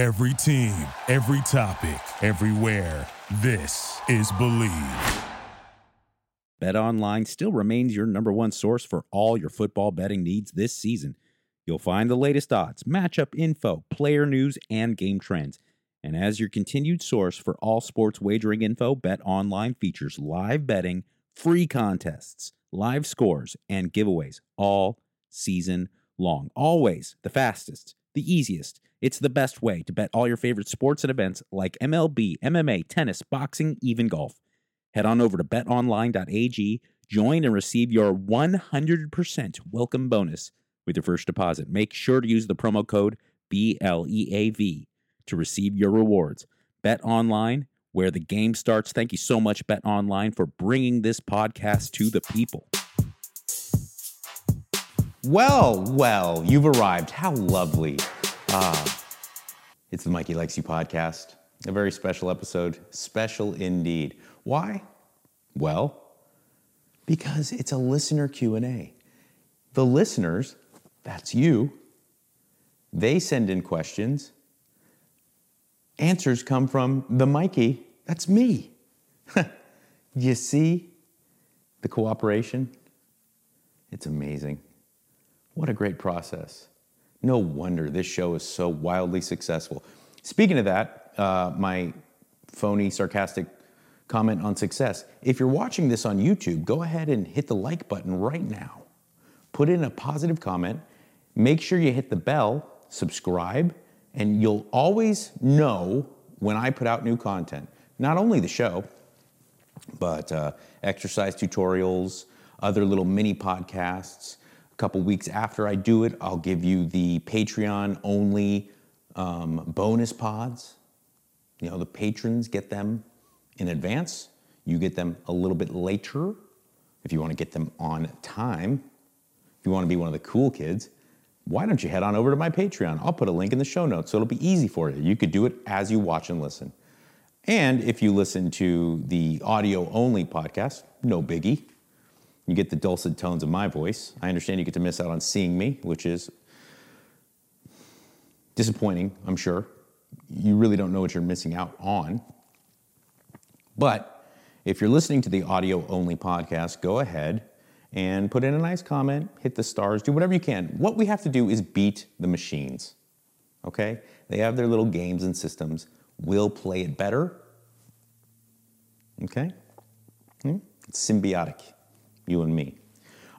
Every team, every topic, everywhere. This is Bleav. BetOnline still remains your number one source for all your football betting needs this season. You'll find the latest odds, matchup info, player news, and game trends. And as your continued source for all sports wagering info, BetOnline features live betting, free contests, live scores, and giveaways all season long. Always the fastest, the easiest. It's the best way to bet all your favorite sports and events like MLB, MMA, tennis, boxing, even golf. Head on over to betonline.ag, join and receive your 100% welcome bonus with your first deposit. Make sure to use the promo code BLEAV to receive your rewards. Bet online where the game starts. Thank you so much, Bet Online, for bringing this podcast to the people. Well, well, you've arrived. How lovely. Ah, it's the Mikey Likes You podcast. A very special episode. Special indeed. Why? Well, because it's a listener Q&A. The listeners, that's you, they send in questions. Answers come from the Mikey, that's me. you see the cooperation? It's amazing. What a great process. No wonder this show is so wildly successful. Speaking of that, uh, my phony, sarcastic comment on success. If you're watching this on YouTube, go ahead and hit the like button right now. Put in a positive comment. Make sure you hit the bell, subscribe, and you'll always know when I put out new content. Not only the show, but uh, exercise tutorials, other little mini podcasts. Couple weeks after I do it, I'll give you the Patreon only um, bonus pods. You know, the patrons get them in advance. You get them a little bit later if you want to get them on time. If you want to be one of the cool kids, why don't you head on over to my Patreon? I'll put a link in the show notes so it'll be easy for you. You could do it as you watch and listen. And if you listen to the audio only podcast, no biggie. You get the dulcet tones of my voice. I understand you get to miss out on seeing me, which is disappointing, I'm sure. You really don't know what you're missing out on. But if you're listening to the audio only podcast, go ahead and put in a nice comment, hit the stars, do whatever you can. What we have to do is beat the machines. Okay? They have their little games and systems. We'll play it better. Okay? Hmm? It's symbiotic, you and me.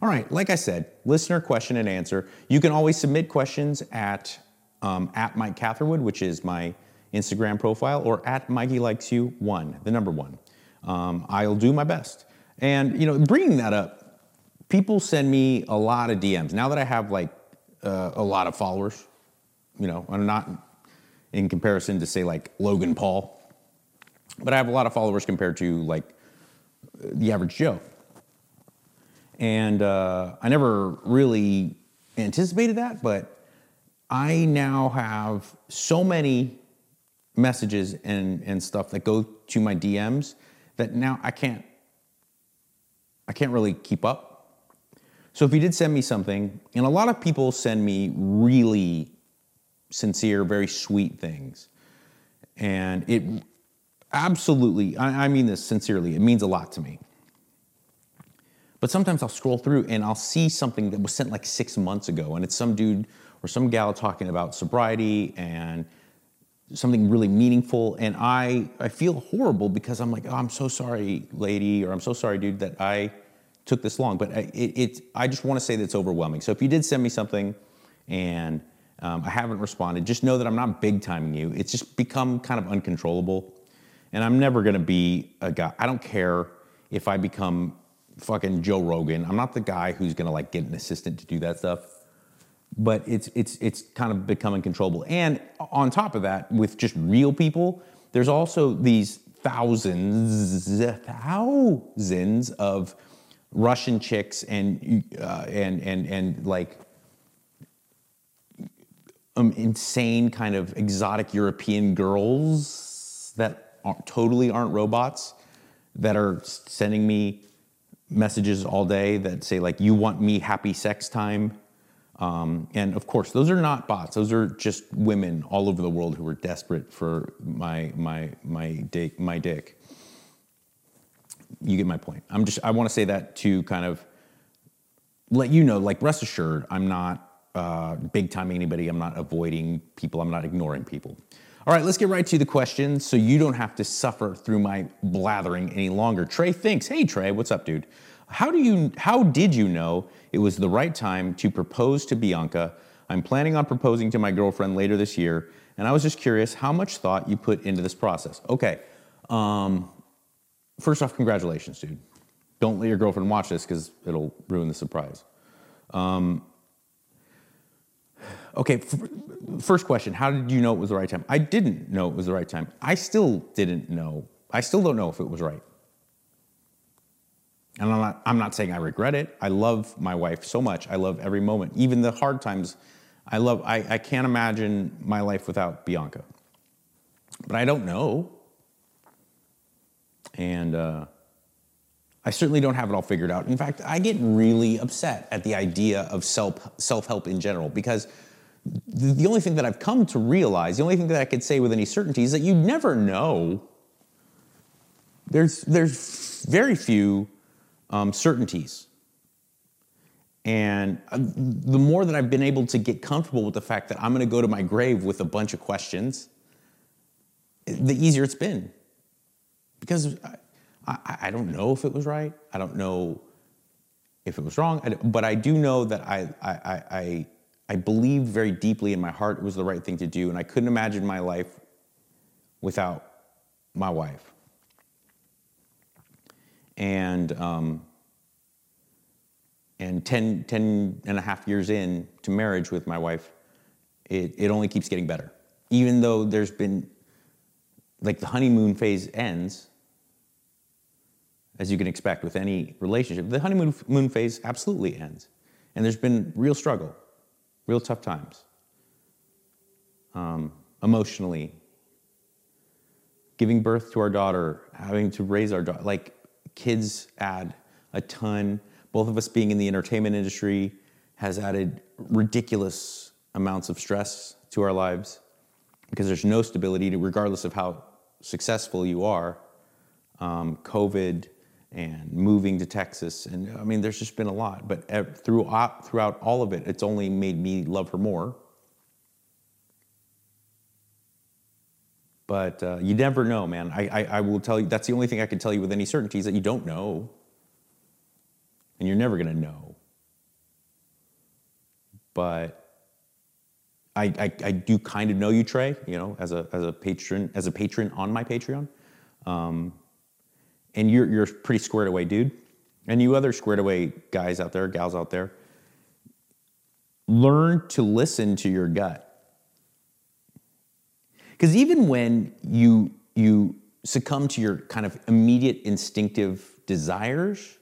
All right, like I said, listener question and answer. You can always submit questions at um, at Mike Catherwood, which is my Instagram profile, or at Mikey Likes You One, the number one. Um, I'll do my best. And you know, bringing that up, people send me a lot of DMs now that I have like uh, a lot of followers. You know, I'm not in comparison to say like Logan Paul, but I have a lot of followers compared to like the average Joe. And uh, I never really anticipated that, but I now have so many messages and, and stuff that go to my DMs that now I can't I can't really keep up. So if you did send me something, and a lot of people send me really sincere, very sweet things. And it absolutely, I, I mean this sincerely, it means a lot to me. But sometimes I'll scroll through and I'll see something that was sent like six months ago, and it's some dude or some gal talking about sobriety and something really meaningful and I, I feel horrible because i'm like oh, i'm so sorry lady or i'm so sorry dude that i took this long. But it, it i just want to say that it's overwhelming. So if you did send me something and um, i haven't responded just know that i'm not big timing you. It's just become kind of uncontrollable and i'm never going to be a guy i don't care if i become fucking joe rogan i'm not the guy who's to like get an assistant to do that stuff but it's it's it's kind of become uncontrollable. And on top of that, with just real people, there's also these thousands thousands of Russian chicks and uh, and and and like um, insane kind of exotic European girls that aren't, totally aren't robots that are sending me messages all day that say like you want me happy sex time Um, and of course, those are not bots. Those are just women all over the world who are desperate for my my my dick. My dick. You get my point. I'm just. I want to say that to kind of let you know. Like, rest assured, I'm not uh, big time anybody. I'm not avoiding people. I'm not ignoring people. All right, let's get right to the questions so you don't have to suffer through my blathering any longer. Trey thinks, hey Trey, what's up, dude? How do you how did you know it was the right time to propose to Bianca? I'm planning on proposing to my girlfriend later this year, and I was just curious how much thought you put into this process. Okay. Um, first off, congratulations, dude. Don't let your girlfriend watch this because it'll ruin the surprise. Um, okay, f- first question How did you know it was the right time? I didn't know it was the right time. I still didn't know. I still don't know if it was right. And I'm not, I'm not saying I regret it. I love my wife so much. I love every moment, even the hard times. I love, I, I can't imagine my life without Bianca. But I don't know. And uh, I certainly don't have it all figured out. In fact, I get really upset at the idea of self self help in general because the, only thing that I've come to realize, the only thing that I could say with any certainty is that you never know. There's, there's very few um, certainties. And uh, the more that I've been able to get comfortable with the fact that I'm going to go to my grave with a bunch of questions, the easier it's been. Because I, I, I don't know if it was right. I don't know if it was wrong. but I do know that I, I, I, I believed very deeply in my heart it was the right thing to do. And I couldn't imagine my life without my wife. And, um, and 10, 10 and a half years in to marriage with my wife, it, it only keeps getting better. Even though there's been, like the honeymoon phase ends, as you can expect with any relationship, the honeymoon phase absolutely ends. And there's been real struggle, real tough times, um, emotionally, giving birth to our daughter, having to raise our daughter. Like kids add a ton both of us being in the entertainment industry has added ridiculous amounts of stress to our lives because there's no stability, regardless of how successful you are. Um, COVID and moving to Texas, and I mean, there's just been a lot. But throughout throughout all of it, it's only made me love her more. But uh, you never know, man. I, I, I will tell you. That's the only thing I can tell you with any certainty is that you don't know and you're never going to know. But I, I, I, do kind of know you, Trey. You know, as a as a patron as a patron on my Patreon, um, and you're you're pretty squared away, dude. And you other squared away guys out there, gals out there, learn to listen to your gut. Because even when you you succumb to your kind of immediate instinctive desires,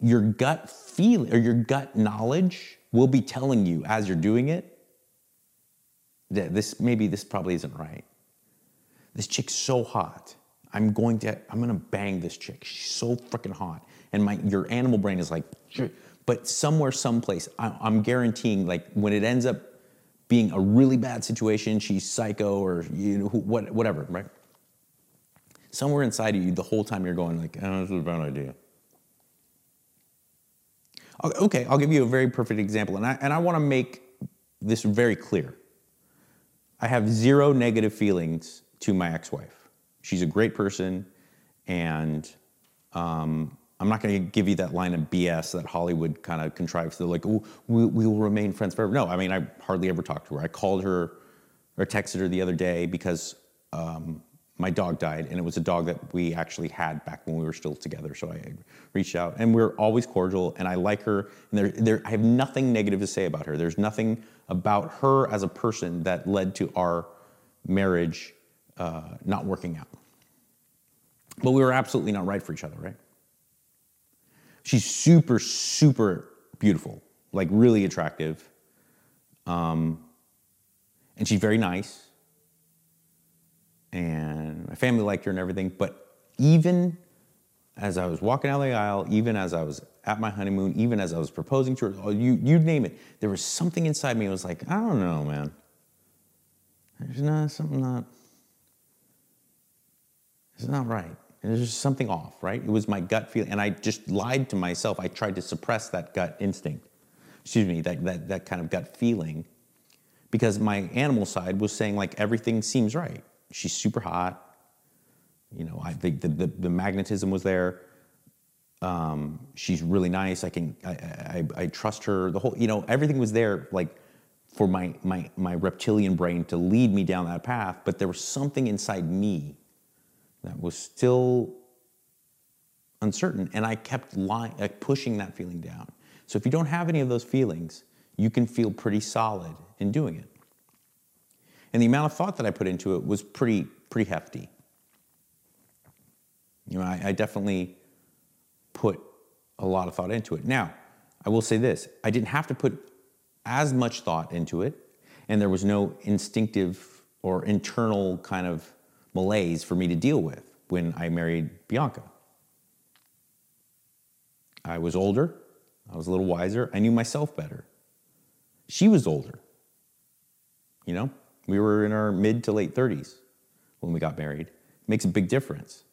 your gut feeling or your gut knowledge will be telling you as you're doing it that this maybe this probably isn't right. This chick's so hot. I'm going to I'm gonna bang this chick. She's so freaking hot. And my your animal brain is like, but somewhere, someplace, I, I'm guaranteeing like when it ends up being a really bad situation, she's psycho or you know what whatever, right? Somewhere inside of you, the whole time you're going like, oh, this is a bad idea. Okay, I'll give you a very perfect example, and I, and I want to make this very clear. I have zero negative feelings to my ex wife. She's a great person, and um, I'm not going to give you that line of BS that Hollywood kind of contrives. They're like, oh, we, we will remain friends forever. No, I mean, I hardly ever talked to her. I called her or texted her the other day because um, my dog died, and it was a dog that we actually had back when we were still together. So I reached out, and we're always cordial, and I like her. And there, there, I have nothing negative to say about her. There's nothing about her as a person that led to our marriage uh, not working out. But we were absolutely not right for each other, right? She's super, super beautiful, like really attractive, um, and she's very nice and my family liked her and everything. But even as I was walking down the aisle, even as I was at my honeymoon, even as I was proposing to her, oh, you you name it, there was something inside me. that was like, I don't know, man. There's not something not. It's not right. There's just something off, right? It was my gut feeling, and I just lied to myself. I tried to suppress that gut instinct. Excuse me, that that that kind of gut feeling, because my animal side was saying like everything seems right. She's super hot you know, I think the, the, the magnetism was there. Um, she's really nice. I can, I, I, I trust her. The whole, you know, everything was there, like for my, my, my reptilian brain to lead me down that path. But there was something inside me that was still uncertain, and I kept lying, like pushing that feeling down. So if you don't have any of those feelings, you can feel pretty solid in doing it. And the amount of thought that I put into it was pretty, pretty hefty. You know, I, I definitely put a lot of thought into it. Now, I will say this I didn't have to put as much thought into it, and there was no instinctive or internal kind of malaise for me to deal with when I married Bianca. I was older, I was a little wiser, I knew myself better. She was older. You know, we were in our mid to late 30s when we got married. It makes a big difference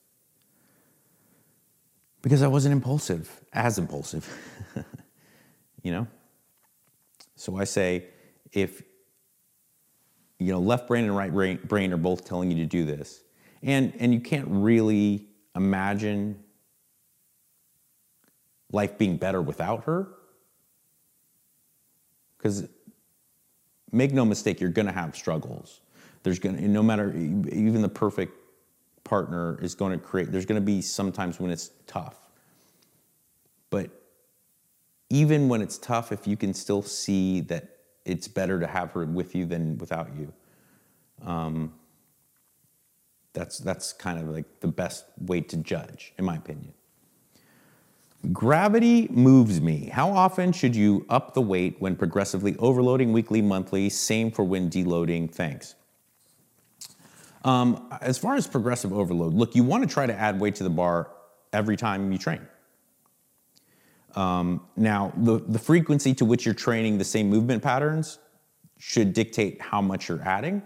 because I wasn't impulsive, as impulsive, you know? So I say, if, you know, left brain and right brain, brain are both telling you to do this, and, and you can't really imagine life being better without her, because make no mistake, you're gonna have struggles. There's gonna, no matter, even the perfect partner is going to create, there's going to be sometimes when it's tough. But even when it's tough, if you can still see that it's better to have her with you than without you, um, that's, that's kind of like the best way to judge, in my opinion. Gravity moves me. How often should you up the weight when progressively overloading weekly, monthly? Same for when deloading. Thanks. Um, as far as progressive overload, look, you want to try to add weight to the bar every time you train. Um, now, the, the frequency to which you're training the same movement patterns should dictate how much you're adding.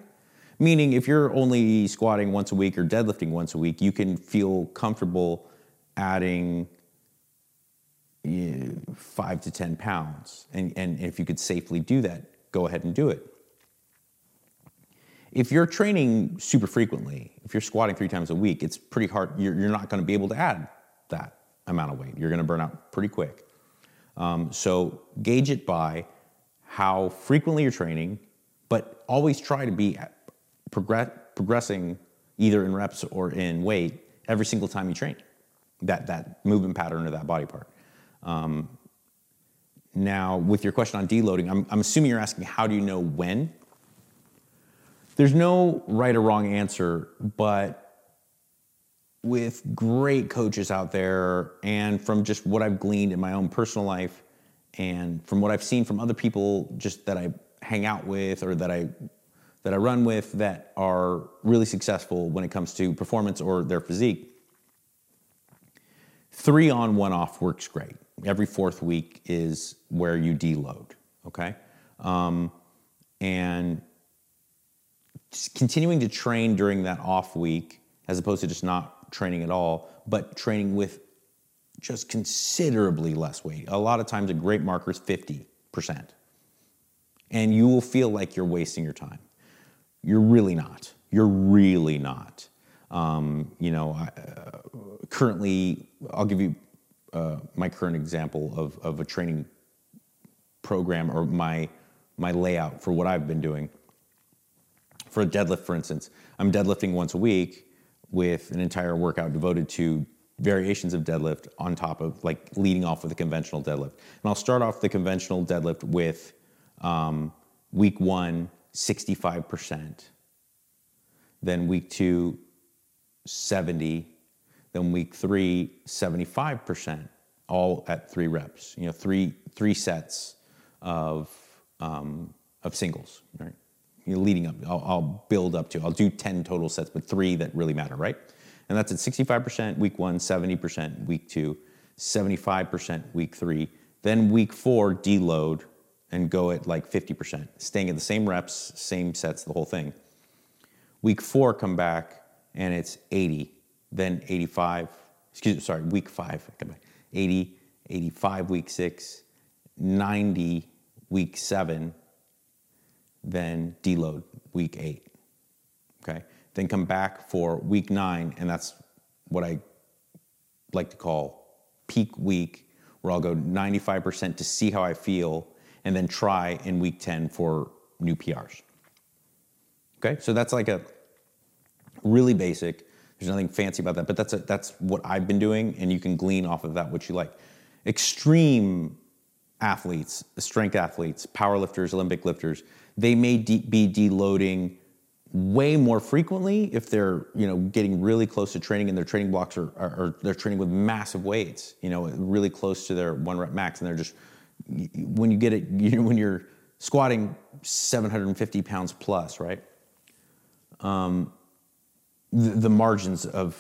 Meaning, if you're only squatting once a week or deadlifting once a week, you can feel comfortable adding you know, five to 10 pounds. And, and if you could safely do that, go ahead and do it. If you're training super frequently, if you're squatting three times a week, it's pretty hard. You're, you're not going to be able to add that amount of weight. You're going to burn out pretty quick. Um, so gauge it by how frequently you're training, but always try to be progress, progressing either in reps or in weight every single time you train. That that movement pattern or that body part. Um, now, with your question on deloading, I'm, I'm assuming you're asking how do you know when there's no right or wrong answer, but with great coaches out there, and from just what I've gleaned in my own personal life, and from what I've seen from other people just that I hang out with or that I that I run with that are really successful when it comes to performance or their physique. Three on, one off works great. Every fourth week is where you deload. Okay, um, and continuing to train during that off week as opposed to just not training at all, but training with just considerably less weight. A lot of times, a great marker is 50%. And you will feel like you're wasting your time. You're really not. You're really not. Um, you know, I, uh, currently, I'll give you uh, my current example of, of a training program or my, my layout for what I've been doing for a deadlift, for instance, I'm deadlifting once a week with an entire workout devoted to variations of deadlift on top of like leading off with a conventional deadlift. And I'll start off the conventional deadlift with um, week one, 65%. Then week two, 70. Then week three, 75%, all at three reps. You know, three, three sets of, um, of singles, right? You know, leading up. I'll, I'll, build up to. I'll do ten total sets, but three that really matter, right? And that's at 65% week one, 70% week two, 75% week three. Then week four, deload and go at like 50%, staying at the same reps, same sets, the whole thing. Week four, come back and it's 80, then 85, excuse me, sorry, week five, come back, 80, 85 week six, 90 week seven, then deload week eight. Okay. Then come back for week nine, and that's what I like to call peak week, where I'll go 95% to see how I feel, and then try in week 10 for new PRs. Okay, so that's like a really basic. There's nothing fancy about that, but that's a, that's what I've been doing, and you can glean off of that what you like. Extreme athletes, strength athletes, powerlifters, Olympic lifters, they may de- be deloading way more frequently if they're you know getting really close to training and their training blocks are, are, are, they're training with massive weights you know really close to their one rep max and they're just when you get it you know when you're squatting 750 pounds plus right? Um, the, the margins of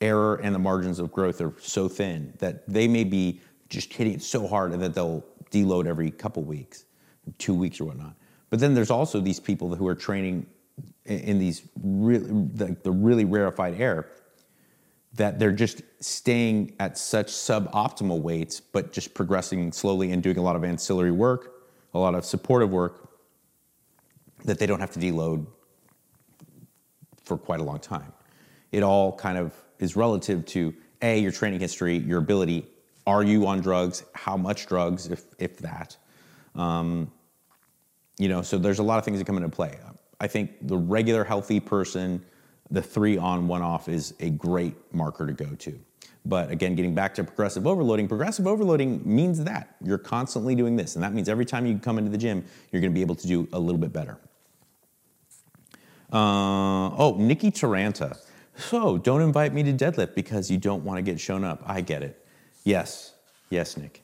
error and the margins of growth are so thin that they may be just hitting it so hard that they'll deload every couple weeks two weeks or whatnot but then there's also these people who are training in these really the, the really rarefied air that they're just staying at such suboptimal weights, but just progressing slowly and doing a lot of ancillary work, a lot of supportive work, that they don't have to deload for quite a long time. It all kind of is relative to A, your training history, your ability. Are you on drugs? How much drugs, if, if that? Um, you know, so there's a lot of things that come into play. I think the regular healthy person, the three on, one off is a great marker to go to. But again, getting back to progressive overloading, progressive overloading means that you're constantly doing this. And that means every time you come into the gym, you're going to be able to do a little bit better. Uh, oh, Nikki Taranta. So don't invite me to deadlift because you don't want to get shown up. I get it. Yes, yes, Nick.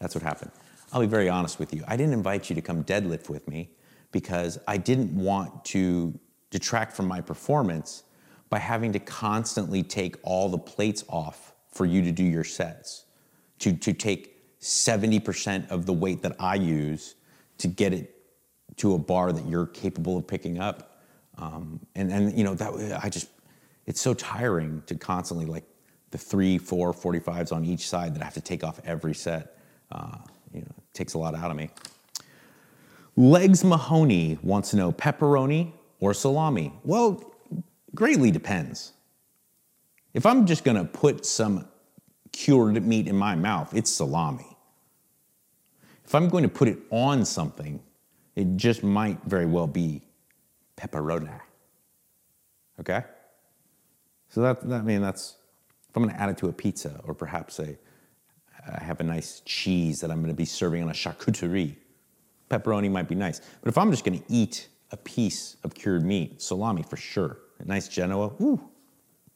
That's what happened. I'll be very honest with you. I didn't invite you to come deadlift with me because I didn't want to detract from my performance by having to constantly take all the plates off for you to do your sets, to, to take 70% of the weight that I use to get it to a bar that you're capable of picking up. Um, and, and, you know, that I just, it's so tiring to constantly like the three, four, 45s on each side that I have to take off every set. Uh, you know, takes a lot out of me. Legs Mahoney wants to know pepperoni or salami. Well, greatly depends. If I'm just gonna put some cured meat in my mouth, it's salami. If I'm going to put it on something, it just might very well be pepperoni. Okay? So that, that I mean that's if I'm gonna add it to a pizza or perhaps a I have a nice cheese that I'm gonna be serving on a charcuterie pepperoni might be nice. But if I'm just gonna eat a piece of cured meat, salami for sure. A nice Genoa, woo,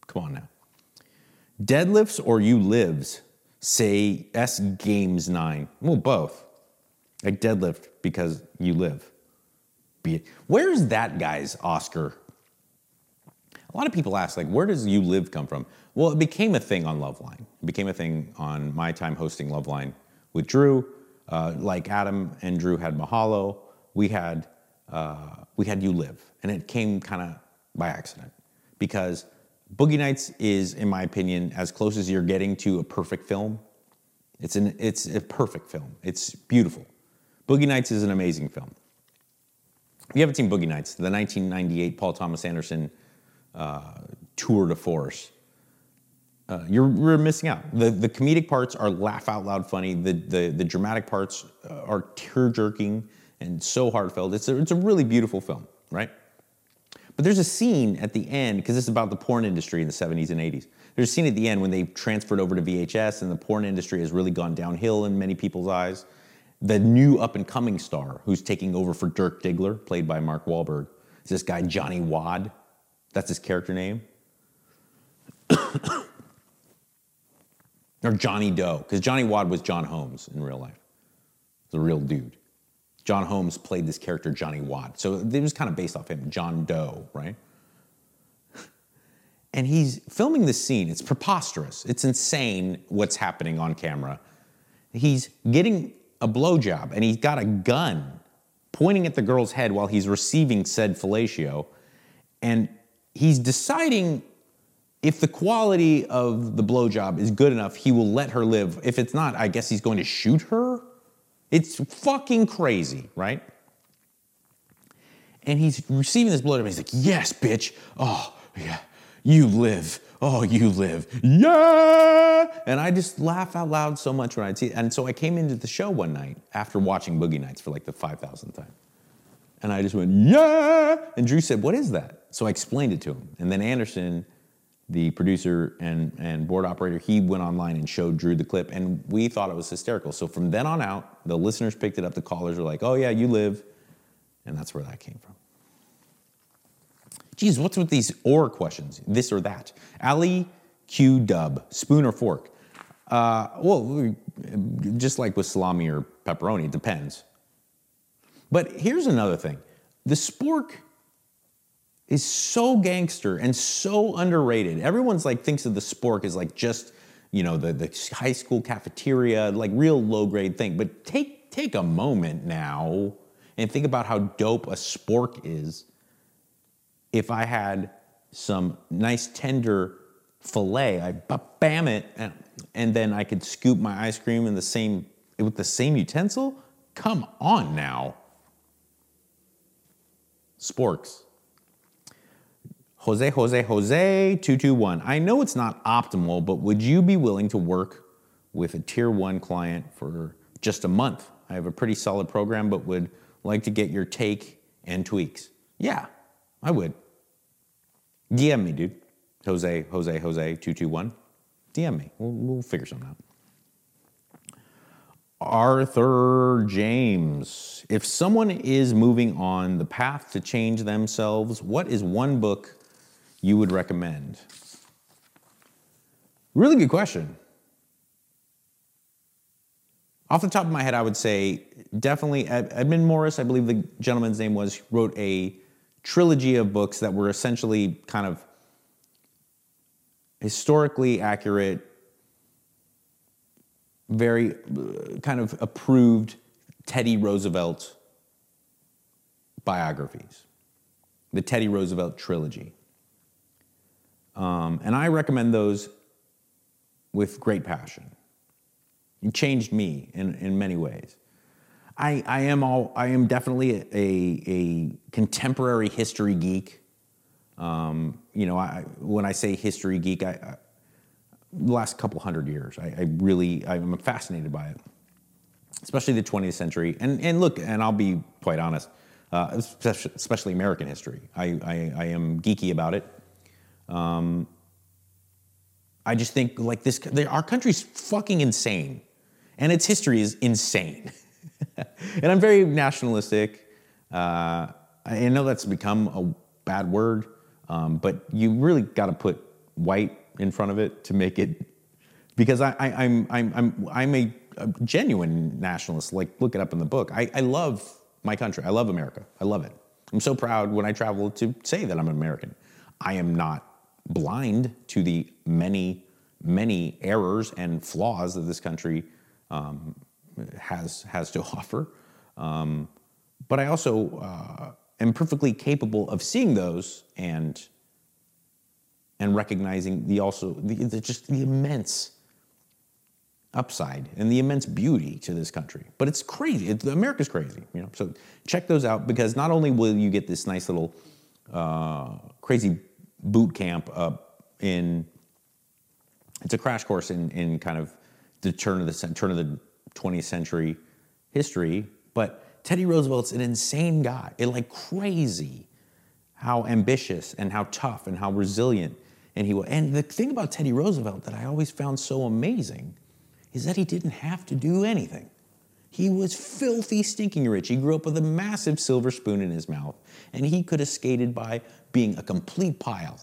come on now. Deadlifts or you lives, say S Games 9. Well, both. Like deadlift because you live. Be it. Where's that guy's Oscar? A lot of people ask, like, where does you live come from? Well, it became a thing on Loveline. It became a thing on my time hosting Loveline with Drew. Uh, like Adam and Drew had Mahalo, we had uh, we had You Live, and it came kind of by accident because Boogie Nights is, in my opinion, as close as you're getting to a perfect film. It's an it's a perfect film. It's beautiful. Boogie Nights is an amazing film. If you haven't seen Boogie Nights, the 1998 Paul Thomas Anderson uh, tour de force uh, you're, you're missing out. The, the comedic parts are laugh out loud funny. The, the, the dramatic parts uh, are tear jerking and so heartfelt. It's a, it's a really beautiful film, right? But there's a scene at the end, because it's about the porn industry in the 70s and 80s. There's a scene at the end when they transferred over to VHS and the porn industry has really gone downhill in many people's eyes. The new up and coming star who's taking over for Dirk Diggler, played by Mark Wahlberg, is this guy Johnny Wad. That's his character name. Or Johnny Doe, because Johnny Wad was John Holmes in real life, the real dude. John Holmes played this character Johnny Wad, so it was kind of based off him, John Doe, right? and he's filming this scene. It's preposterous. It's insane what's happening on camera. He's getting a blowjob and he's got a gun pointing at the girl's head while he's receiving said fellatio. And he's deciding if the quality of the blowjob is good enough, he will let her live. If it's not, I guess he's going to shoot her. It's fucking crazy, right? And he's receiving this blowjob. He's like, "Yes, bitch. Oh, yeah. You live. Oh, you live. Yeah." And I just laugh out loud so much when I see it. And so I came into the show one night after watching Boogie Nights for like the five thousandth time, and I just went, "Yeah." And Drew said, "What is that?" So I explained it to him, and then Anderson the producer and, and board operator, he went online and showed Drew the clip, and we thought it was hysterical. So from then on out, the listeners picked it up. The callers were like, "Oh yeah, you live," and that's where that came from. Geez, what's with these or questions? This or that? Ali Q Dub, spoon or fork? Uh, well, just like with salami or pepperoni, it depends. But here's another thing: the spork is so gangster and so underrated. Everyone's like thinks of the spork as like just you know the the high school cafeteria, like real low grade thing. But take take a moment now and think about how dope a spork is. If I had some nice tender fillet, I bam it, and, and then I could scoop my ice cream in the same with the same utensil. Come on now, sporks. Jose, Jose, Jose, 221. I know it's not optimal, but would you be willing to work with a tier one client for just a month? I have a pretty solid program, but would like to get your take and tweaks. Yeah, I would. DM me, dude. Jose, Jose, Jose, 221. DM me. We'll, we'll figure something out. Arthur James. If someone is moving on the path to change themselves, what is one book you would recommend? Really good question. Off the top of my head, I would say definitely Edmund Morris, I believe the gentleman's name was, wrote a trilogy of books that were essentially kind of historically accurate, very uh, kind of approved Teddy Roosevelt biographies. The Teddy Roosevelt trilogy. Um, and I recommend those with great passion. It changed me in, in many ways. I, I am all I am definitely a, a contemporary history geek. Um, you know, I, when I say history geek, I, I last couple hundred years, I, I really I'm fascinated by it, especially the 20th century. And and look, and I'll be quite honest, uh, especially, especially American history. I, I, I am geeky about it. Um, I just think like this, our country's fucking insane, and its history is insane. and I'm very nationalistic. Uh, I know that's become a bad word, um, but you really got to put white in front of it to make it, because I, I, I'm I'm I'm I'm a, a genuine nationalist. Like look it up in the book. I, I love my country. I love America. I love it. I'm so proud when I travel to say that I'm an American. I am not blind to the many, many errors and flaws that this country um, has has to offer. Um, but I also uh, am perfectly capable of seeing those and and recognizing the also the, the, just the immense upside and the immense beauty to this country. But it's crazy. America's crazy, you know. So check those out because not only will you get this nice little uh, crazy boot camp up in. It's a crash course in, in kind of the turn of the turn of the 20th century history. But Teddy Roosevelt's an insane guy. It like crazy how ambitious and how tough and how resilient and he was. And the thing about Teddy Roosevelt that I always found so amazing is that he didn't have to do anything. He was filthy, stinking rich. He grew up with a massive silver spoon in his mouth, and he could have skated by being a complete pile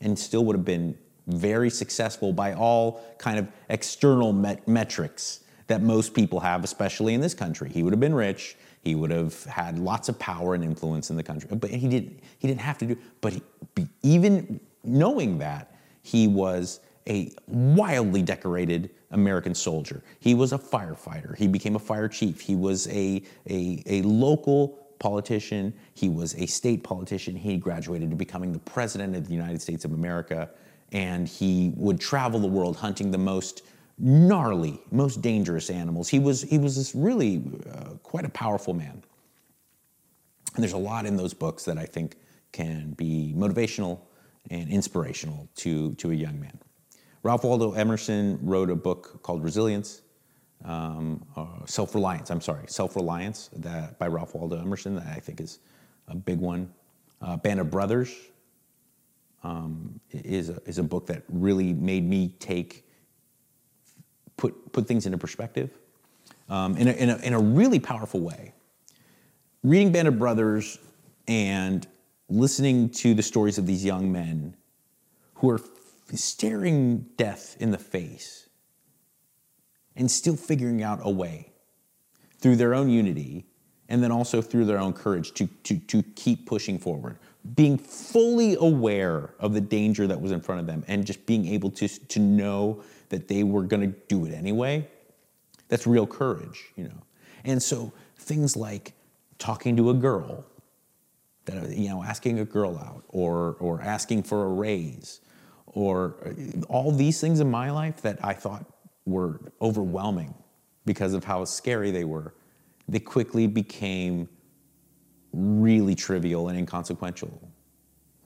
and still would have been very successful by all kind of external met- metrics that most people have, especially in this country. He would have been rich. He would have had lots of power and influence in the country, but he didn't. He didn't have to do. But he, even knowing that, He was a wildly decorated American soldier. He was a firefighter. He became a fire chief. He was a, a, a local politician. He was a state politician. He graduated to becoming the president of the United States of America. And he would travel the world hunting the most gnarly, most dangerous animals. He was, he was this really uh, quite a powerful man. And there's a lot in those books that I think can be motivational and inspirational to, to a young man. Ralph Waldo Emerson wrote a book called Resilience, um, uh, Self Reliance, I'm sorry, Self Reliance that, by Ralph Waldo Emerson, that I think is a big one. Uh, Band of Brothers um, is, a, is a book that really made me take, put, put things into perspective um, in, a, in, a, in a really powerful way. Reading Band of Brothers and listening to the stories of these young men who are staring death in the face and still figuring out a way through their own unity and then also through their own courage to, to, to keep pushing forward. Being fully aware of the danger that was in front of them and just being able to, to know that they were going to do it anyway, that's real courage, you know. And so things like talking to a girl, that, you know, asking a girl out or, or asking for a raise or uh, all these things in my life that I thought were overwhelming because of how scary they were, they quickly became really trivial and inconsequential,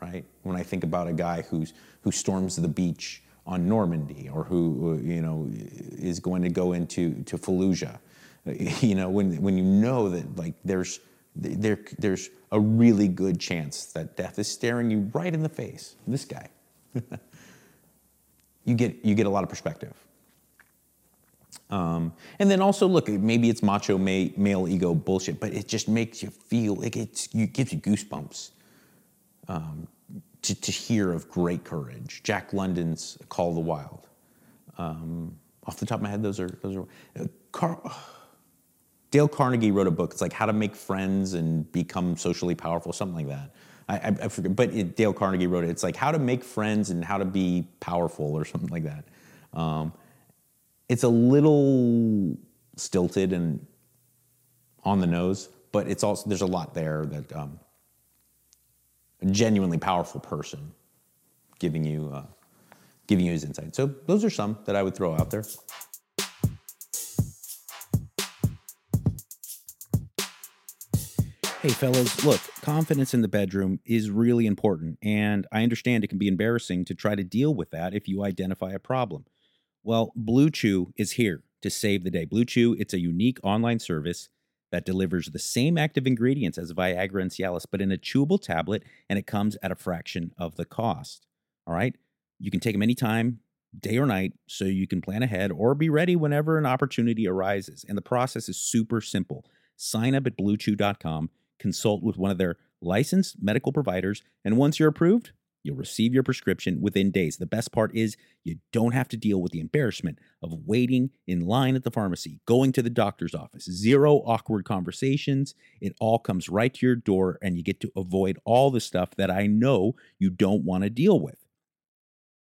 right? When I think about a guy who's, who storms the beach on Normandy or who, you know, is going to go into to Fallujah, you know, when, when you know that like there's, there, there's a really good chance that death is staring you right in the face, this guy. you get you get a lot of perspective. Um, and then also look, maybe it's macho male ego bullshit, but it just makes you feel like it gives you goosebumps um, to, to hear of great courage. Jack London's Call of the Wild. Um, off the top of my head, those are those are. Uh, Car- Dale Carnegie wrote a book. It's like how to make friends and become socially powerful, something like that. I, I, I forget, but it, Dale Carnegie wrote it. It's like how to make friends and how to be powerful or something like that. Um, it's a little stilted and on the nose, but it's also there's a lot there that um, a genuinely powerful person giving you uh, giving you his insight. So those are some that I would throw out there. Hey, fellas, look, confidence in the bedroom is really important, and I understand it can be embarrassing to try to deal with that if you identify a problem. Well, Blue Chew is here to save the day. Blue Chew, it's a unique online service that delivers the same active ingredients as Viagra and Cialis, but in a chewable tablet, and it comes at a fraction of the cost. All right? You can take them anytime, day or night, so you can plan ahead or be ready whenever an opportunity arises. And the process is super simple. Sign up at bluechew.com consult with one of their licensed medical providers, and once you're approved, you'll receive your prescription within days. The best part is you don't have to deal with the embarrassment of waiting in line at the pharmacy, going to the doctor's office, zero awkward conversations. It all comes right to your door, and you get to avoid all the stuff that I know you don't want to deal with.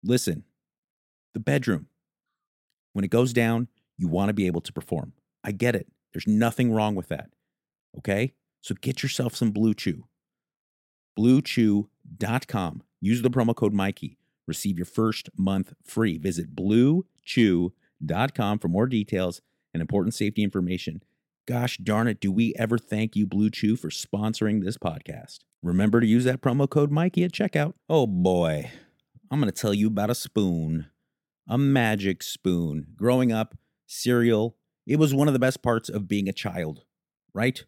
Listen, the bedroom, when it goes down, you want to be able to perform. I get it. There's nothing wrong with that. Okay? So get yourself some Blue Chew. BlueChew.com. Use the promo code Mikey. Receive your first month free. Visit BlueChew.com for more details and important safety information. Gosh darn it, do we ever thank you, Blue Chew, for sponsoring this podcast? Remember to use that promo code Mikey at checkout. Oh boy, I'm going to tell you about a spoon, a magic spoon. Growing up, cereal, it was one of the best parts of being a child, right?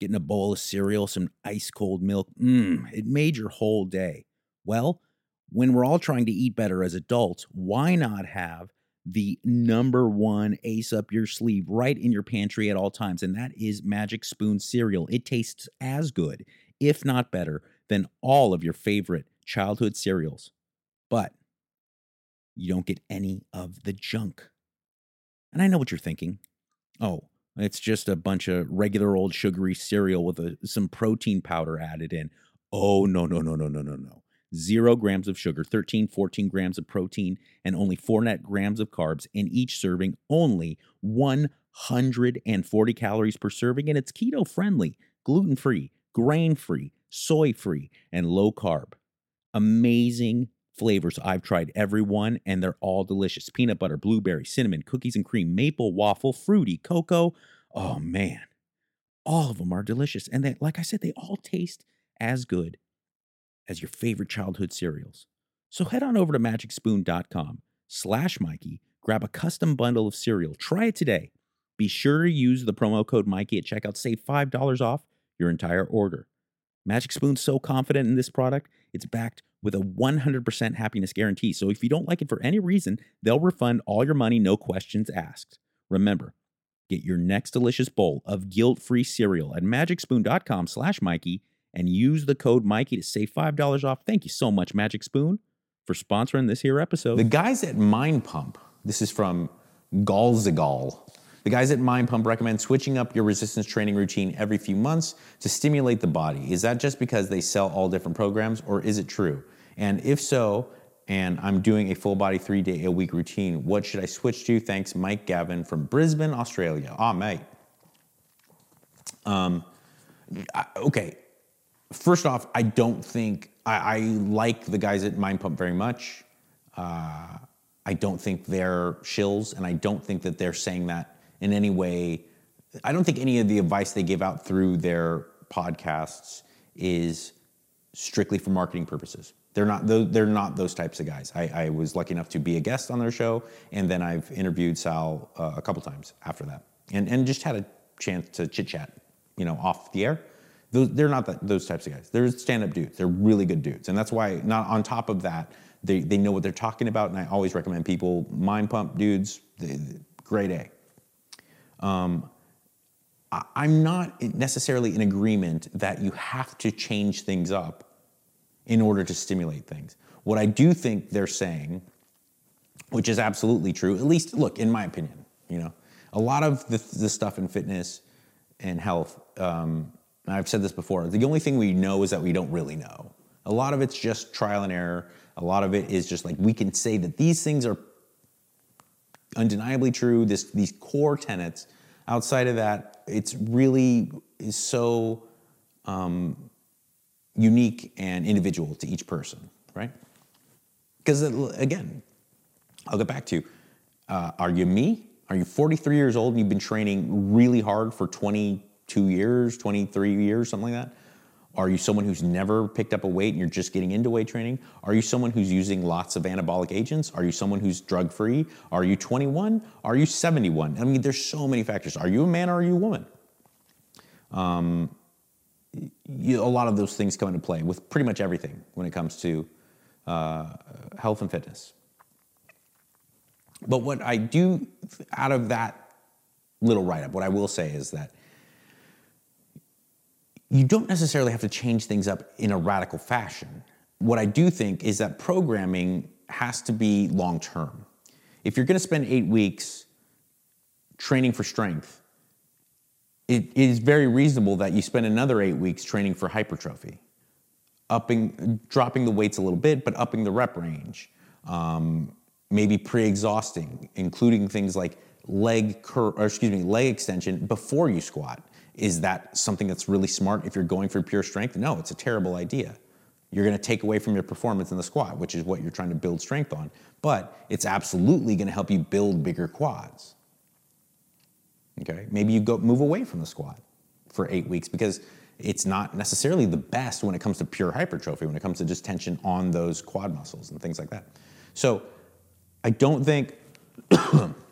getting a bowl of cereal, some ice cold milk. Mmm, it made your whole day. Well, when we're all trying to eat better as adults, why not have the number one ace up your sleeve right in your pantry at all times? And that is Magic Spoon cereal. It tastes as good, if not better, than all of your favorite childhood cereals. But you don't get any of the junk. And I know what you're thinking. Oh, it's just a bunch of regular old sugary cereal with a, some protein powder added in. Oh, no, no, no, no, no, no, no. Zero grams of sugar, 13, 14 grams of protein, and only four net grams of carbs in each serving, only 140 calories per serving. And it's keto friendly, gluten free, grain free, soy free, and low carb. Amazing flavors. I've tried every one, and they're all delicious peanut butter, blueberry, cinnamon, cookies and cream, maple waffle, fruity, cocoa. Oh, man. All of them are delicious. And they, like I said, they all taste as good as your favorite childhood cereals. So head on over to magicspoon.com slash Mikey, grab a custom bundle of cereal, try it today. Be sure to use the promo code Mikey at checkout, save $5 off your entire order. Magic Spoon's so confident in this product, it's backed with a 100% happiness guarantee. So if you don't like it for any reason, they'll refund all your money, no questions asked. Remember, get your next delicious bowl of guilt-free cereal at magicspoon.com slash Mikey and use the code Mikey to save $5 off. Thank you so much, Magic Spoon, for sponsoring this here episode. The guys at Mind Pump, this is from Galzagal. The guys at Mind Pump recommend switching up your resistance training routine every few months to stimulate the body. Is that just because they sell all different programs, or is it true? And if so, and I'm doing a full body three day a week routine, what should I switch to? Thanks, Mike Gavin from Brisbane, Australia. Ah, mate. Um, I- okay, first off, I don't think I, I like the guys at Mind Pump very much. Uh, I don't think they're shills, and I don't think that they're saying that in any way. I don't think any of the advice they give out through their podcasts is strictly for marketing purposes. They're not. They're not those types of guys. I, I was lucky enough to be a guest on their show, and then I've interviewed Sal uh, a couple times after that, and and just had a chance to chit chat, you know, off the air. Those, they're not those types of guys. They're stand-up dudes. They're really good dudes, and that's why. Not on top of that, they they know what they're talking about, and I always recommend people mind pump dudes. They, grade A. I- I'm not necessarily in agreement that you have to change things up in order to stimulate things. What I do think they're saying, which is absolutely true, at least look, in my opinion, you know, a lot of the, the stuff in fitness and health, um, I've said this before, the only thing we know is that we don't really know. A lot of it's just trial and error. A lot of it is just like we can say that these things are undeniably true. This these core tenets. Outside of that, it's really is so um, unique and individual to each person, right? Because again, I'll get back to: uh, Are you me? Are you 43 years old and you've been training really hard for 22 years, 23 years, something like that? Are you someone who's never picked up a weight and you're just getting into weight training? Are you someone who's using lots of anabolic agents? Are you someone who's drug free? Are you 21? Are you 71? I mean, there's so many factors. Are you a man or are you a woman? Um, you, a lot of those things come into play with pretty much everything when it comes to uh, health and fitness. But what I do out of that little write up, what I will say is that you don't necessarily have to change things up in a radical fashion. What I do think is that programming has to be long term. If you're going to spend eight weeks training for strength, it is very reasonable that you spend another eight weeks training for hypertrophy, upping, dropping the weights a little bit, but upping the rep range. Um, maybe pre-exhausting, including things like leg cur- or excuse me, leg extension before you squat. Is that something that's really smart if you're going for pure strength? No, it's a terrible idea. You're going to take away from your performance in the squat, which is what you're trying to build strength on. But it's absolutely going to help you build bigger quads. Okay, maybe you go move away from the squat for eight weeks because it's not necessarily the best when it comes to pure hypertrophy, when it comes to just tension on those quad muscles and things like that. So I don't think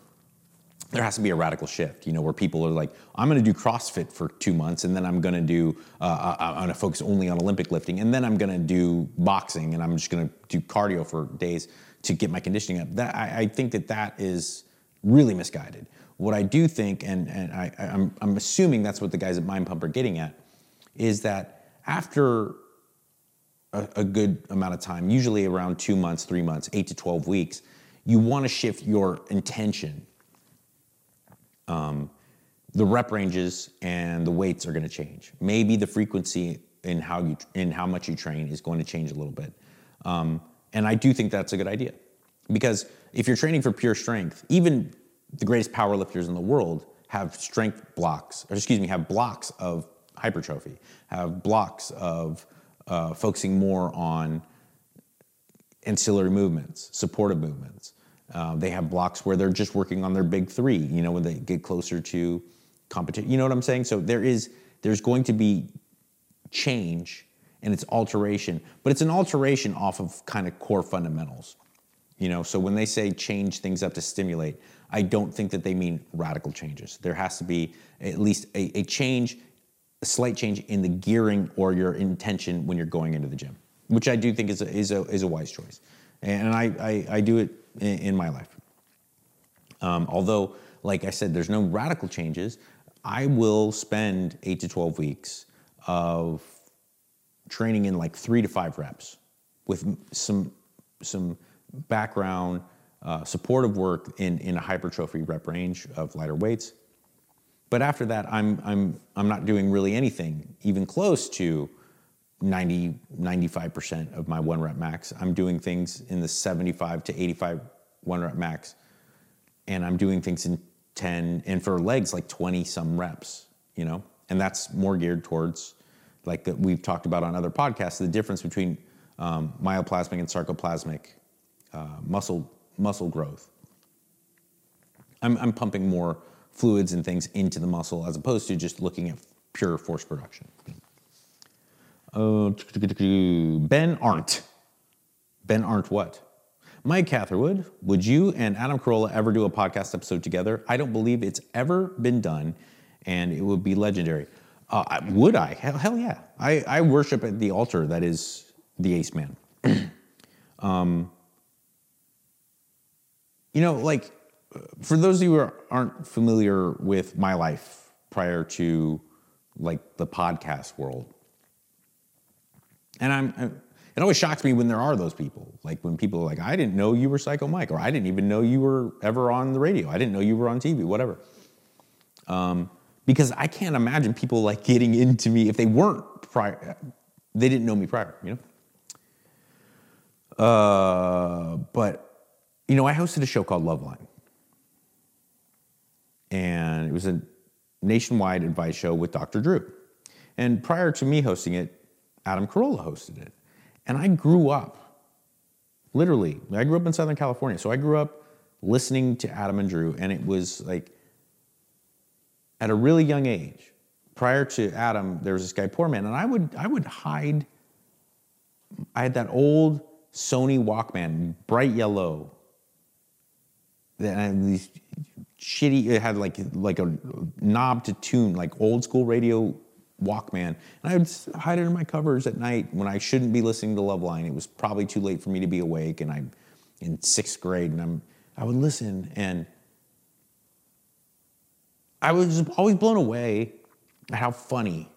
there has to be a radical shift, you know, where people are like, I'm going to do CrossFit for two months, and then I'm going to do, uh, I'm going to focus only on Olympic lifting, and then I'm going to do boxing, and I'm just going to do cardio for days to get my conditioning up. That I, I think that that is really misguided. What I do think, and, and I, I'm, I'm assuming that's what the guys at Mind Pump are getting at, is that after a, a good amount of time, usually around two months, three months, eight to 12 weeks, you want to shift your intention. Um, the rep ranges and the weights are going to change. Maybe the frequency in how you in how much you train is going to change a little bit. Um, and I do think that's a good idea because if you're training for pure strength, even the greatest power lifters in the world have strength blocks, or excuse me, have blocks of hypertrophy, have blocks of uh, focusing more on ancillary movements, supportive movements. Uh, they have blocks where they're just working on their big three, you know, when they get closer to competition. You know what I'm saying? So there is, there's going to be change and it's alteration, but it's an alteration off of kind of core fundamentals. You know, so when they say change things up to stimulate, I don't think that they mean radical changes. There has to be at least a, change, a slight change in the gearing or your intention when you're going into the gym, which I do think is a, is a, is a wise choice. And I, I do it in, in my life. Um, although, like I said, there's no radical changes. I will spend eight to 12 weeks of training in like three to five reps with some, some background uh, supportive work in, in a hypertrophy rep range of lighter weights. But after that, I'm, I'm, I'm not doing really anything even close to 90, 95% of my one rep max. I'm doing things in the 75 to 85 one rep max. And I'm doing things in 10, and for legs, like 20 some reps, you know? And that's more geared towards, like that we've talked about on other podcasts, the difference between um, myoplasmic and sarcoplasmic uh, muscle muscle growth. I'm, I'm pumping more fluids and things into the muscle as opposed to just looking at pure force production. Uh, ben Arndt. Ben Arndt what? Mike Catherwood, would you and Adam Carolla ever do a podcast episode together? I don't believe it's ever been done, and it would be legendary. Uh, would I? Hell, hell yeah. I, I, worship at the altar that is the Ace Man. um, you know, like for those of you who aren't familiar with my life prior to like the podcast world, and I'm, I'm, it always shocks me when there are those people. Like when people are like, I didn't know you were Psycho Mike, or I didn't even know you were ever on the radio. I didn't know you were on TV, whatever. Um, because I can't imagine people like getting into me if they weren't prior, they didn't know me prior, you know? Uh, but you know, I hosted a show called Loveline. And it was a nationwide advice show with Dr. Drew. And prior to me hosting it, Adam Carolla hosted it. And I grew up, literally, I grew up in Southern California. So I grew up listening to Adam and Drew, and it was like at a really young age. Prior to Adam, there was this guy, Poorman, and I would I would hide. I had that old Sony Walkman, bright yellow, that had these shitty. It had like like a knob to tune, like old school radio Walkman, and I would hide it in my covers at night when I shouldn't be listening to Loveline. It was probably too late for me to be awake, and I'm in sixth grade, and I'm I would listen, and I was always blown away at how funny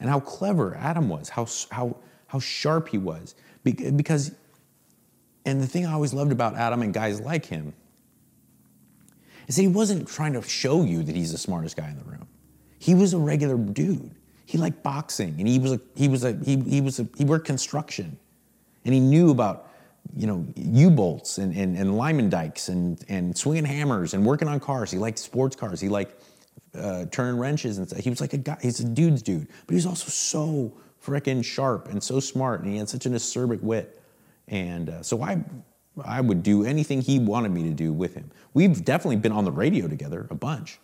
and how clever Adam was, how how how sharp he was, because. And the thing I always loved about Adam and guys like him is that he wasn't trying to show you that he's the smartest guy in the room. He was a regular dude. He liked boxing, and he was a he was a he, he was a he worked construction, and he knew about you know U-bolts and and, and Lyman dikes and and swinging hammers and working on cars. He liked sports cars. He liked uh, turning wrenches and stuff. He was like a guy. He's a dude's dude, but he was also so freaking sharp and so smart, and he had such an acerbic wit. And uh, so I I would do anything he wanted me to do with him. We've definitely been on the radio together a bunch,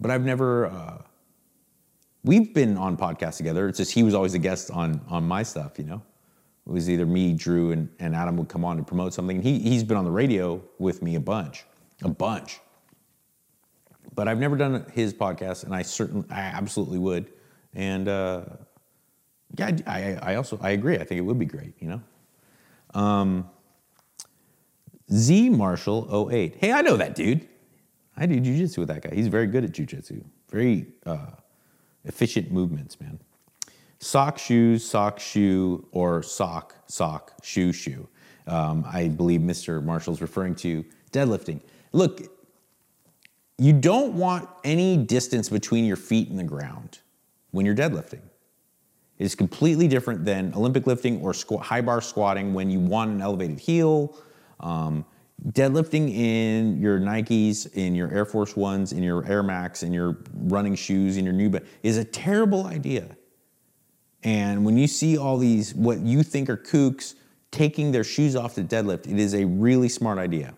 but I've never. Uh, we've been on podcasts together. It's just he was always a guest on on my stuff. You know, it was either me, Drew, and, and Adam would come on to promote something. And he he's been on the radio with me a bunch, a bunch. But I've never done his podcast, and I certainly, I absolutely would. And uh, yeah, I, I also I agree. I think it would be great. You know. Um, Z Marshall 08. Hey, I know that dude. I do jujitsu with that guy. He's very good at jujitsu. Very uh, efficient movements, man. Sock, shoes, sock, shoe, or sock, sock, shoe, shoe. Um, I believe Mr. Marshall's referring to deadlifting. Look, you don't want any distance between your feet and the ground when you're deadlifting. It is completely different than Olympic lifting or squ- high bar squatting when you want an elevated heel. Um, deadlifting in your Nikes, in your Air Force Ones, in your Air Max, in your running shoes, in your New Balance is a terrible idea. And when you see all these, what you think are kooks taking their shoes off to deadlift, it is a really smart idea.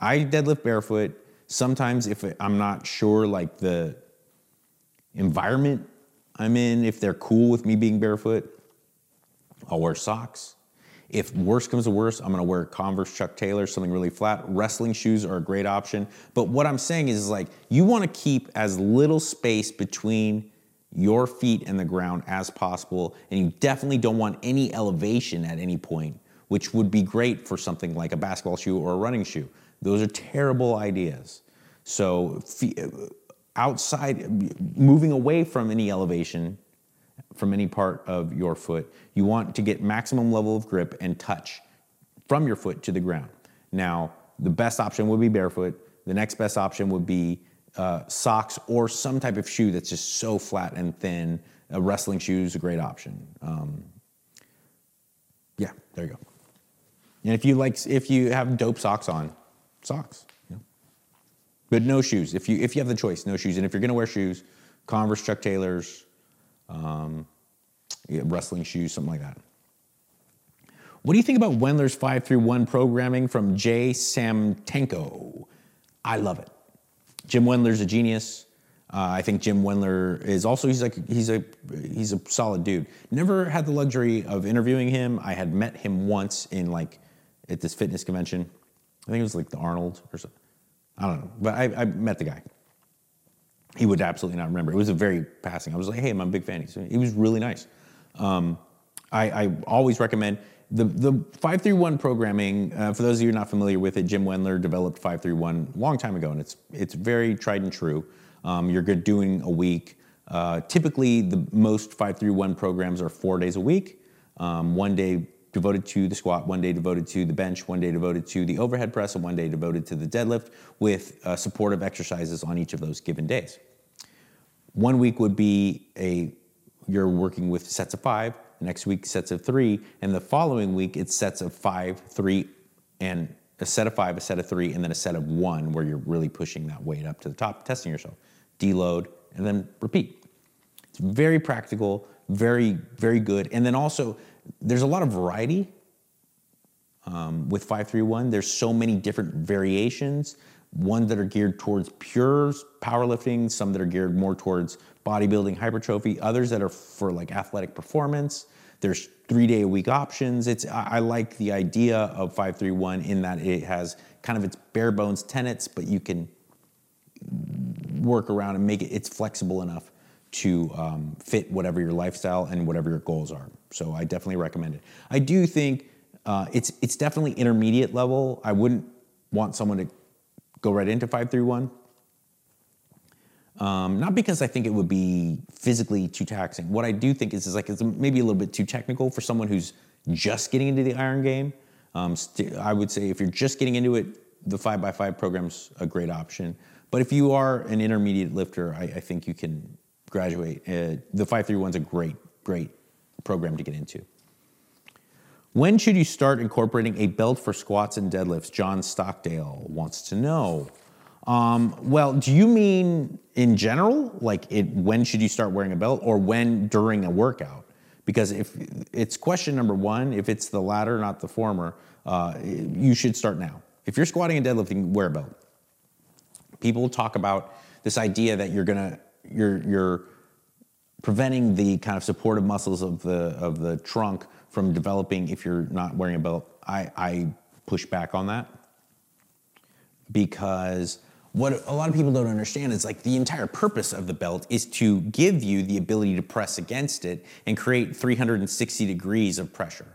I deadlift barefoot. Sometimes, if I'm not sure, like the environment I'm in, if they're cool with me being barefoot, I'll wear socks. If worse comes to worse, I'm gonna wear Converse Chuck Taylor, something really flat. Wrestling shoes are a great option. But what I'm saying is like you wanna keep as little space between your feet and the ground as possible. And you definitely don't want any elevation at any point, which would be great for something like a basketball shoe or a running shoe. Those are terrible ideas. So outside, moving away from any elevation from any part of your foot. You want to get maximum level of grip and touch from your foot to the ground. Now, the best option would be barefoot. The next best option would be uh, socks or some type of shoe that's just so flat and thin. A wrestling shoe is a great option. Um, yeah, there you go. And if you like, if you have dope socks on, socks. But no shoes. If you if you have the choice, no shoes. And if you're gonna wear shoes, Converse, Chuck Taylors, um, wrestling shoes, something like that. What do you think about Wendler's 531 programming from Jay Samtenko? I love it. Jim Wendler's a genius. Uh, I think Jim Wendler is also he's like he's a he's a solid dude. Never had the luxury of interviewing him. I had met him once in like at this fitness convention. I think it was like the Arnold or something. I don't know, but I, I met the guy he would absolutely not remember. It was a very passing. I was like, hey, I'm a big fan. He was really nice. Um, I, I, always recommend the, the 531 programming. Uh, for those of you not familiar with it, Jim Wendler developed 531 a long time ago, and it's, it's very tried and true. Um, you're good doing a week. Uh, typically, the most 531 programs are four days a week. Um, one day devoted to the squat, one day devoted to the bench, one day devoted to the overhead press, and one day devoted to the deadlift with uh, supportive exercises on each of those given days. One week would be a you're working with sets of five, next week sets of three, and the following week it's sets of five, three, and a set of five, a set of three, and then a set of one where you're really pushing that weight up to the top, testing yourself. Deload, and then repeat. It's very practical, very, very good. And then also, there's a lot of variety um, with 531. There's so many different variations, ones that are geared towards pure powerlifting, some that are geared more towards bodybuilding, hypertrophy, others that are for like athletic performance. There's three day a week options. It's I, I like the idea of 531 in that it has kind of its bare bones tenets, but you can work around and make it it's flexible enough to um, fit whatever your lifestyle and whatever your goals are. So I definitely recommend it. I do think uh, it's it's definitely intermediate level. I wouldn't want someone to go right into 531. Um, not because I think it would be physically too taxing. What I do think is, is like it's maybe a little bit too technical for someone who's just getting into the iron game. Um, st- I would say if you're just getting into it, the 5x5 program's a great option. But if you are an intermediate lifter, I, I think you can graduate. Uh, the 531 is a great, great program to get into. When should you start incorporating a belt for squats and deadlifts? John Stockdale wants to know. Um, well, do you mean in general, like it, when should you start wearing a belt, or when during a workout? Because if it's question number one, if it's the latter, not the former, uh, you should start now. If you're squatting and deadlifting, wear a belt. People talk about this idea that you're gonna you're you're preventing the kind of supportive muscles of the of the trunk from developing if you're not wearing a belt. I, I push back on that because what a lot of people don't understand is like the entire purpose of the belt is to give you the ability to press against it and create 360 degrees of pressure.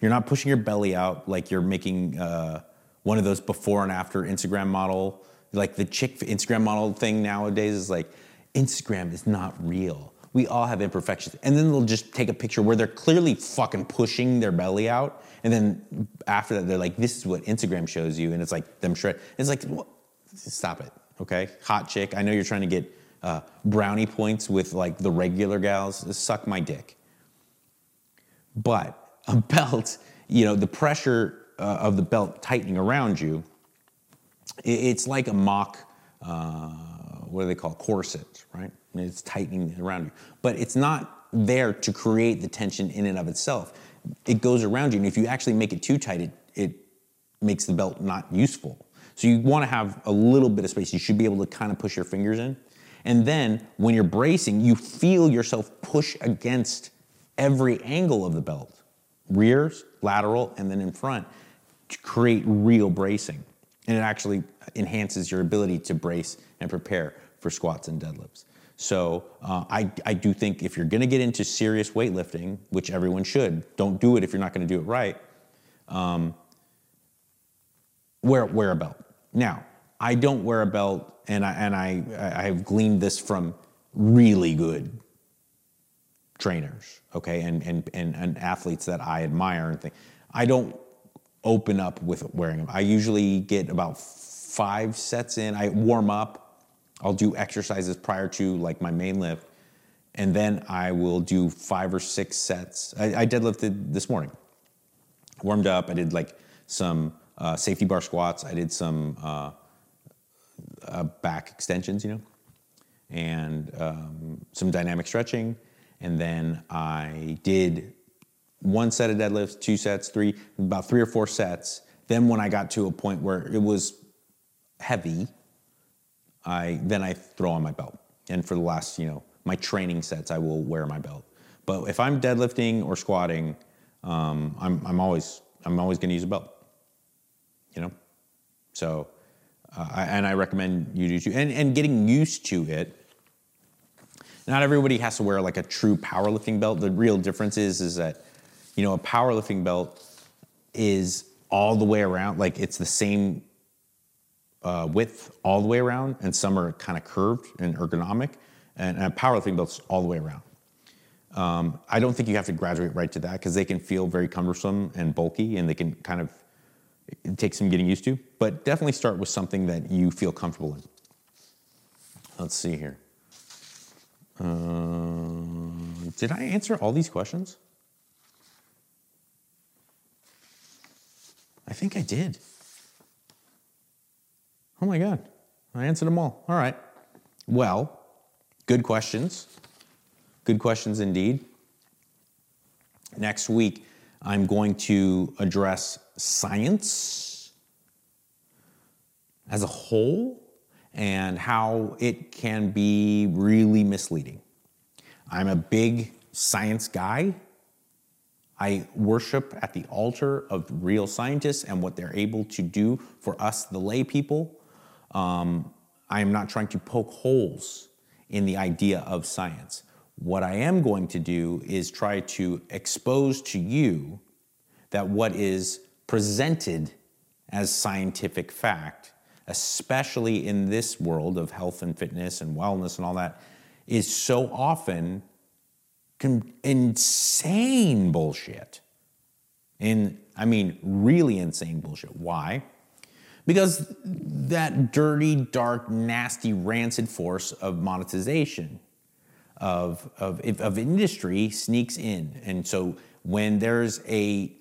You're not pushing your belly out like you're making uh, one of those before and after Instagram model. Like the chick Instagram model thing nowadays is like Instagram is not real we all have imperfections. And then they'll just take a picture where they're clearly fucking pushing their belly out. And then after that, they're like, this is what Instagram shows you. And it's like them shred. It's like, stop it, okay? Hot chick. I know you're trying to get uh, brownie points with like the regular gals. Suck my dick. But a belt, you know, the pressure uh, of the belt tightening around you, it's like a mock, uh, what do they call corsets, corset, right? And it's tightening around you. But it's not there to create the tension in and of itself. It goes around you, and if you actually make it too tight, it, it makes the belt not useful. So you want to have a little bit of space. You should be able to kind of push your fingers in. And then when you're bracing, you feel yourself push against every angle of the belt rears, lateral, and then in front to create real bracing. And it actually enhances your ability to brace and prepare for squats and deadlifts. So uh, I, I do think if you're gonna get into serious weightlifting, which everyone should, don't do it if you're not gonna do it right, wear wear a belt. Now, I don't wear a belt, and I and I I have gleaned this from really good trainers, okay, and and and, and athletes that I admire and think. I don't open up with wearing them. I usually get about five sets in. I warm up. I'll do exercises prior to like my main lift, and then I will do five or six sets. I, I deadlifted this morning warmed up. I did like some uh, safety bar squats. I did some uh, uh, back extensions, you know, and um, some dynamic stretching. And then I did one set of deadlifts, two sets, three, about three or four sets. Then when I got to a point where it was heavy, I then I throw on my belt. And for the last, you know, my training sets, I will wear my belt. But if I'm deadlifting or squatting, um, I'm, I'm always I'm always going to use a belt. You know, so uh, I, and I recommend you do too. And and getting used to it. Not everybody has to wear like a true powerlifting belt. The real difference is is that you know a powerlifting belt is all the way around. Like it's the same uh, width all the way around, and some are kind of curved and ergonomic, and, and a powerlifting belt's all the way around. Um, I don't think you have to graduate right to that because they can feel very cumbersome and bulky, and they can kind of it takes some getting used to. But definitely start with something that you feel comfortable in. Let's see here. Um, did I answer all these questions? I think I did. Oh my God, I answered them all. All right. Well, good questions. Good questions indeed. Next week, I'm going to address science as a whole and how it can be really misleading. I'm a big science guy. I worship at the altar of real scientists and what they're able to do for us, the lay people. Um, I am not trying to poke holes in the idea of science. What I am going to do is try to expose to you that what is presented as scientific fact, especially in this world of health and fitness and wellness and all that, is so often insane bullshit. And I mean, really insane bullshit. Why? Because that dirty, dark, nasty, rancid force of monetization of, of, of industry sneaks in. And so when there's a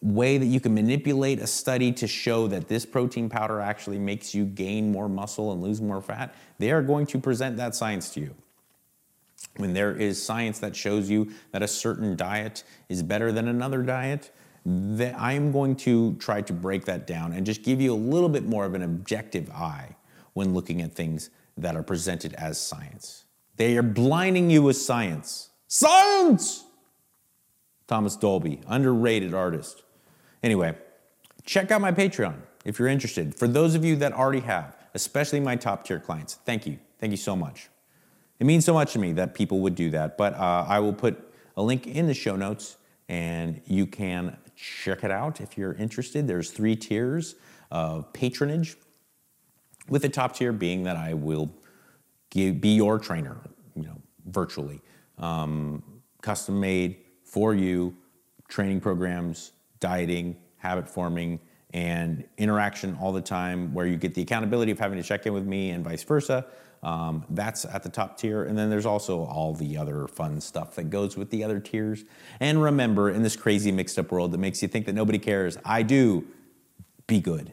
way that you can manipulate a study to show that this protein powder actually makes you gain more muscle and lose more fat, they are going to present that science to you. When there is science that shows you that a certain diet is better than another diet, that I am going to try to break that down and just give you a little bit more of an objective eye when looking at things that are presented as science. They are blinding you with science. Science! Thomas Dolby, underrated artist. Anyway, check out my Patreon if you're interested. For those of you that already have, especially my top tier clients, thank you. Thank you so much. It means so much to me that people would do that. But uh, I will put a link in the show notes and you can check it out if you're interested. There's three tiers of patronage, with the top tier being that I will give, be your trainer, you know, virtually, um, custom made for you, training programs, dieting, habit forming, and interaction all the time where you get the accountability of having to check in with me and vice versa. Um, that's at the top tier. And then there's also all the other fun stuff that goes with the other tiers. And remember, in this crazy mixed up world that makes you think that nobody cares, I do be good.